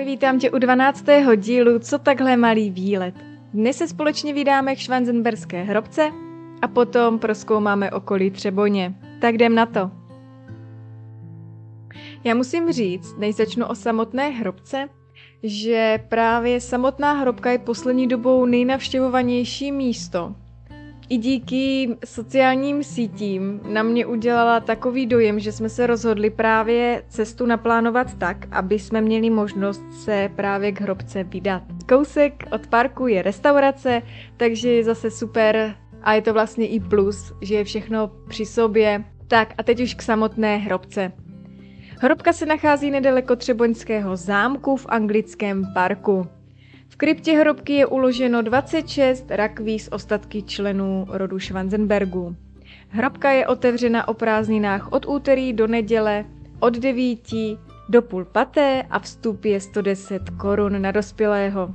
Ahoj, vítám tě u 12. dílu Co takhle malý výlet. Dnes se společně vydáme k švanzenberské hrobce a potom proskoumáme okolí Třeboně. Tak jdem na to. Já musím říct, než začnu o samotné hrobce, že právě samotná hrobka je poslední dobou nejnavštěvovanější místo, i díky sociálním sítím na mě udělala takový dojem, že jsme se rozhodli právě cestu naplánovat tak, aby jsme měli možnost se právě k hrobce vydat. Kousek od parku je restaurace, takže je zase super a je to vlastně i plus, že je všechno při sobě. Tak a teď už k samotné hrobce. Hrobka se nachází nedaleko Třeboňského zámku v anglickém parku kryptě hrobky je uloženo 26 rakví z ostatky členů rodu Schwanzenbergů. Hrobka je otevřena o prázdninách od úterý do neděle od 9 do půl paté a vstup je 110 korun na dospělého.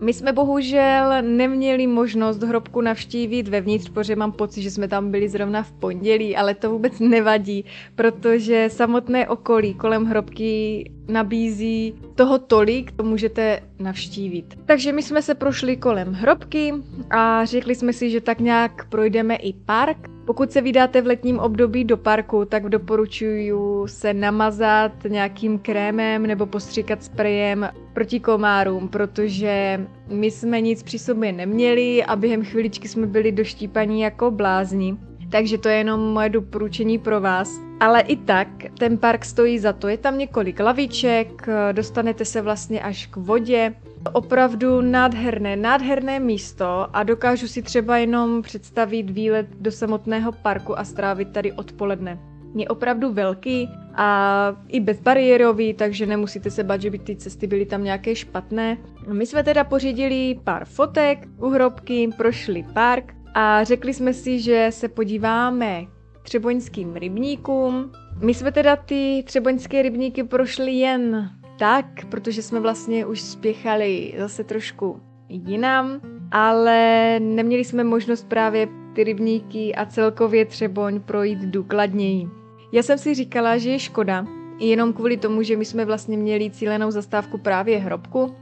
My jsme bohužel neměli možnost hrobku navštívit vevnitř, protože mám pocit, že jsme tam byli zrovna v pondělí, ale to vůbec nevadí, protože samotné okolí kolem hrobky nabízí toho tolik, to můžete navštívit. Takže my jsme se prošli kolem hrobky a řekli jsme si, že tak nějak projdeme i park. Pokud se vydáte v letním období do parku, tak doporučuji se namazat nějakým krémem nebo postříkat sprejem proti komárům, protože my jsme nic při sobě neměli a během chviličky jsme byli doštípaní jako blázni. Takže to je jenom moje doporučení pro vás. Ale i tak, ten park stojí za to. Je tam několik laviček, dostanete se vlastně až k vodě. Opravdu nádherné, nádherné místo a dokážu si třeba jenom představit výlet do samotného parku a strávit tady odpoledne. Je opravdu velký a i bezbariérový, takže nemusíte se bát, že by ty cesty byly tam nějaké špatné. My jsme teda pořídili pár fotek u hrobky, prošli park a řekli jsme si, že se podíváme třeboňským rybníkům. My jsme teda ty třeboňské rybníky prošli jen tak, protože jsme vlastně už spěchali zase trošku jinam, ale neměli jsme možnost právě ty rybníky a celkově Třeboň projít důkladněji. Já jsem si říkala, že je škoda, jenom kvůli tomu, že my jsme vlastně měli cílenou zastávku právě hrobku,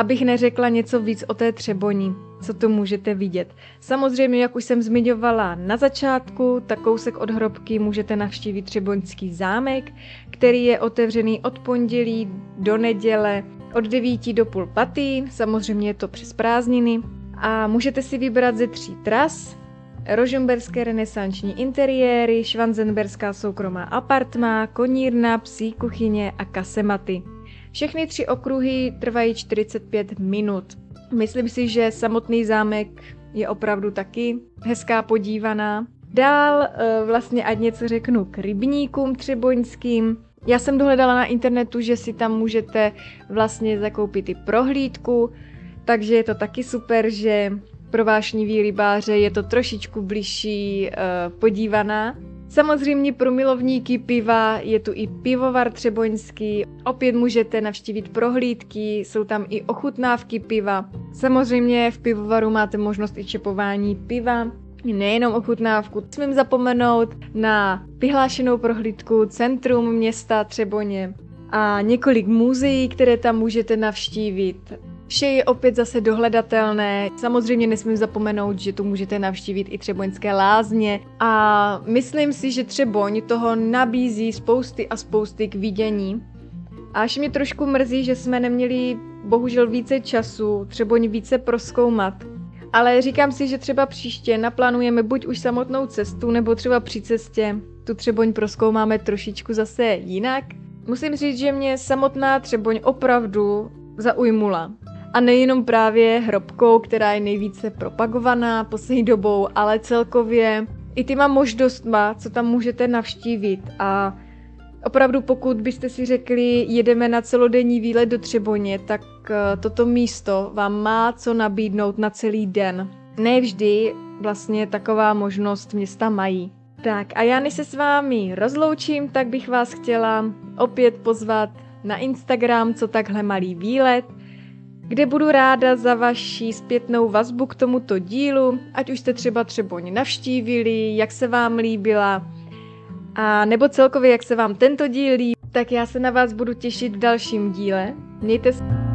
abych neřekla něco víc o té Třeboni, co tu můžete vidět. Samozřejmě, jak už jsem zmiňovala na začátku, tak kousek od hrobky můžete navštívit Třeboňský zámek, který je otevřený od pondělí do neděle od 9 do půl paty, samozřejmě je to přes prázdniny. A můžete si vybrat ze tří tras, Rožomberské renesanční interiéry, Švanzenberská soukromá apartma, konírna, psí kuchyně a kasematy. Všechny tři okruhy trvají 45 minut. Myslím si, že samotný zámek je opravdu taky hezká podívaná. Dál eh, vlastně ať něco řeknu k rybníkům třeboňským. Já jsem dohledala na internetu, že si tam můžete vlastně zakoupit i prohlídku, takže je to taky super, že pro vášnivý rybáře je to trošičku bližší uh, podívaná. Samozřejmě pro milovníky piva je tu i pivovar Třeboňský, opět můžete navštívit prohlídky, jsou tam i ochutnávky piva. Samozřejmě v pivovaru máte možnost i čepování piva, nejenom ochutnávku. Smím zapomenout na vyhlášenou prohlídku Centrum města Třeboně a několik muzeí, které tam můžete navštívit. Vše je opět zase dohledatelné. Samozřejmě nesmím zapomenout, že tu můžete navštívit i Třeboňské lázně a myslím si, že Třeboň toho nabízí spousty a spousty k vidění. Až mě trošku mrzí, že jsme neměli bohužel více času, Třeboň více proskoumat. Ale říkám si, že třeba příště naplánujeme buď už samotnou cestu, nebo třeba při cestě tu Třeboň proskoumáme trošičku zase jinak. Musím říct, že mě samotná Třeboň opravdu zaujmula. A nejenom právě hrobkou, která je nejvíce propagovaná poslední dobou, ale celkově i těma možnostma, co tam můžete navštívit. A opravdu pokud byste si řekli, jedeme na celodenní výlet do Třeboně, tak eh, toto místo vám má co nabídnout na celý den. Nevždy vlastně taková možnost města mají. Tak a já než se s vámi rozloučím, tak bych vás chtěla opět pozvat na Instagram, co takhle malý výlet – kde budu ráda za vaši zpětnou vazbu k tomuto dílu, ať už jste třeba Třeboň navštívili, jak se vám líbila, a nebo celkově jak se vám tento díl líbí. Tak já se na vás budu těšit v dalším díle. Mějte se...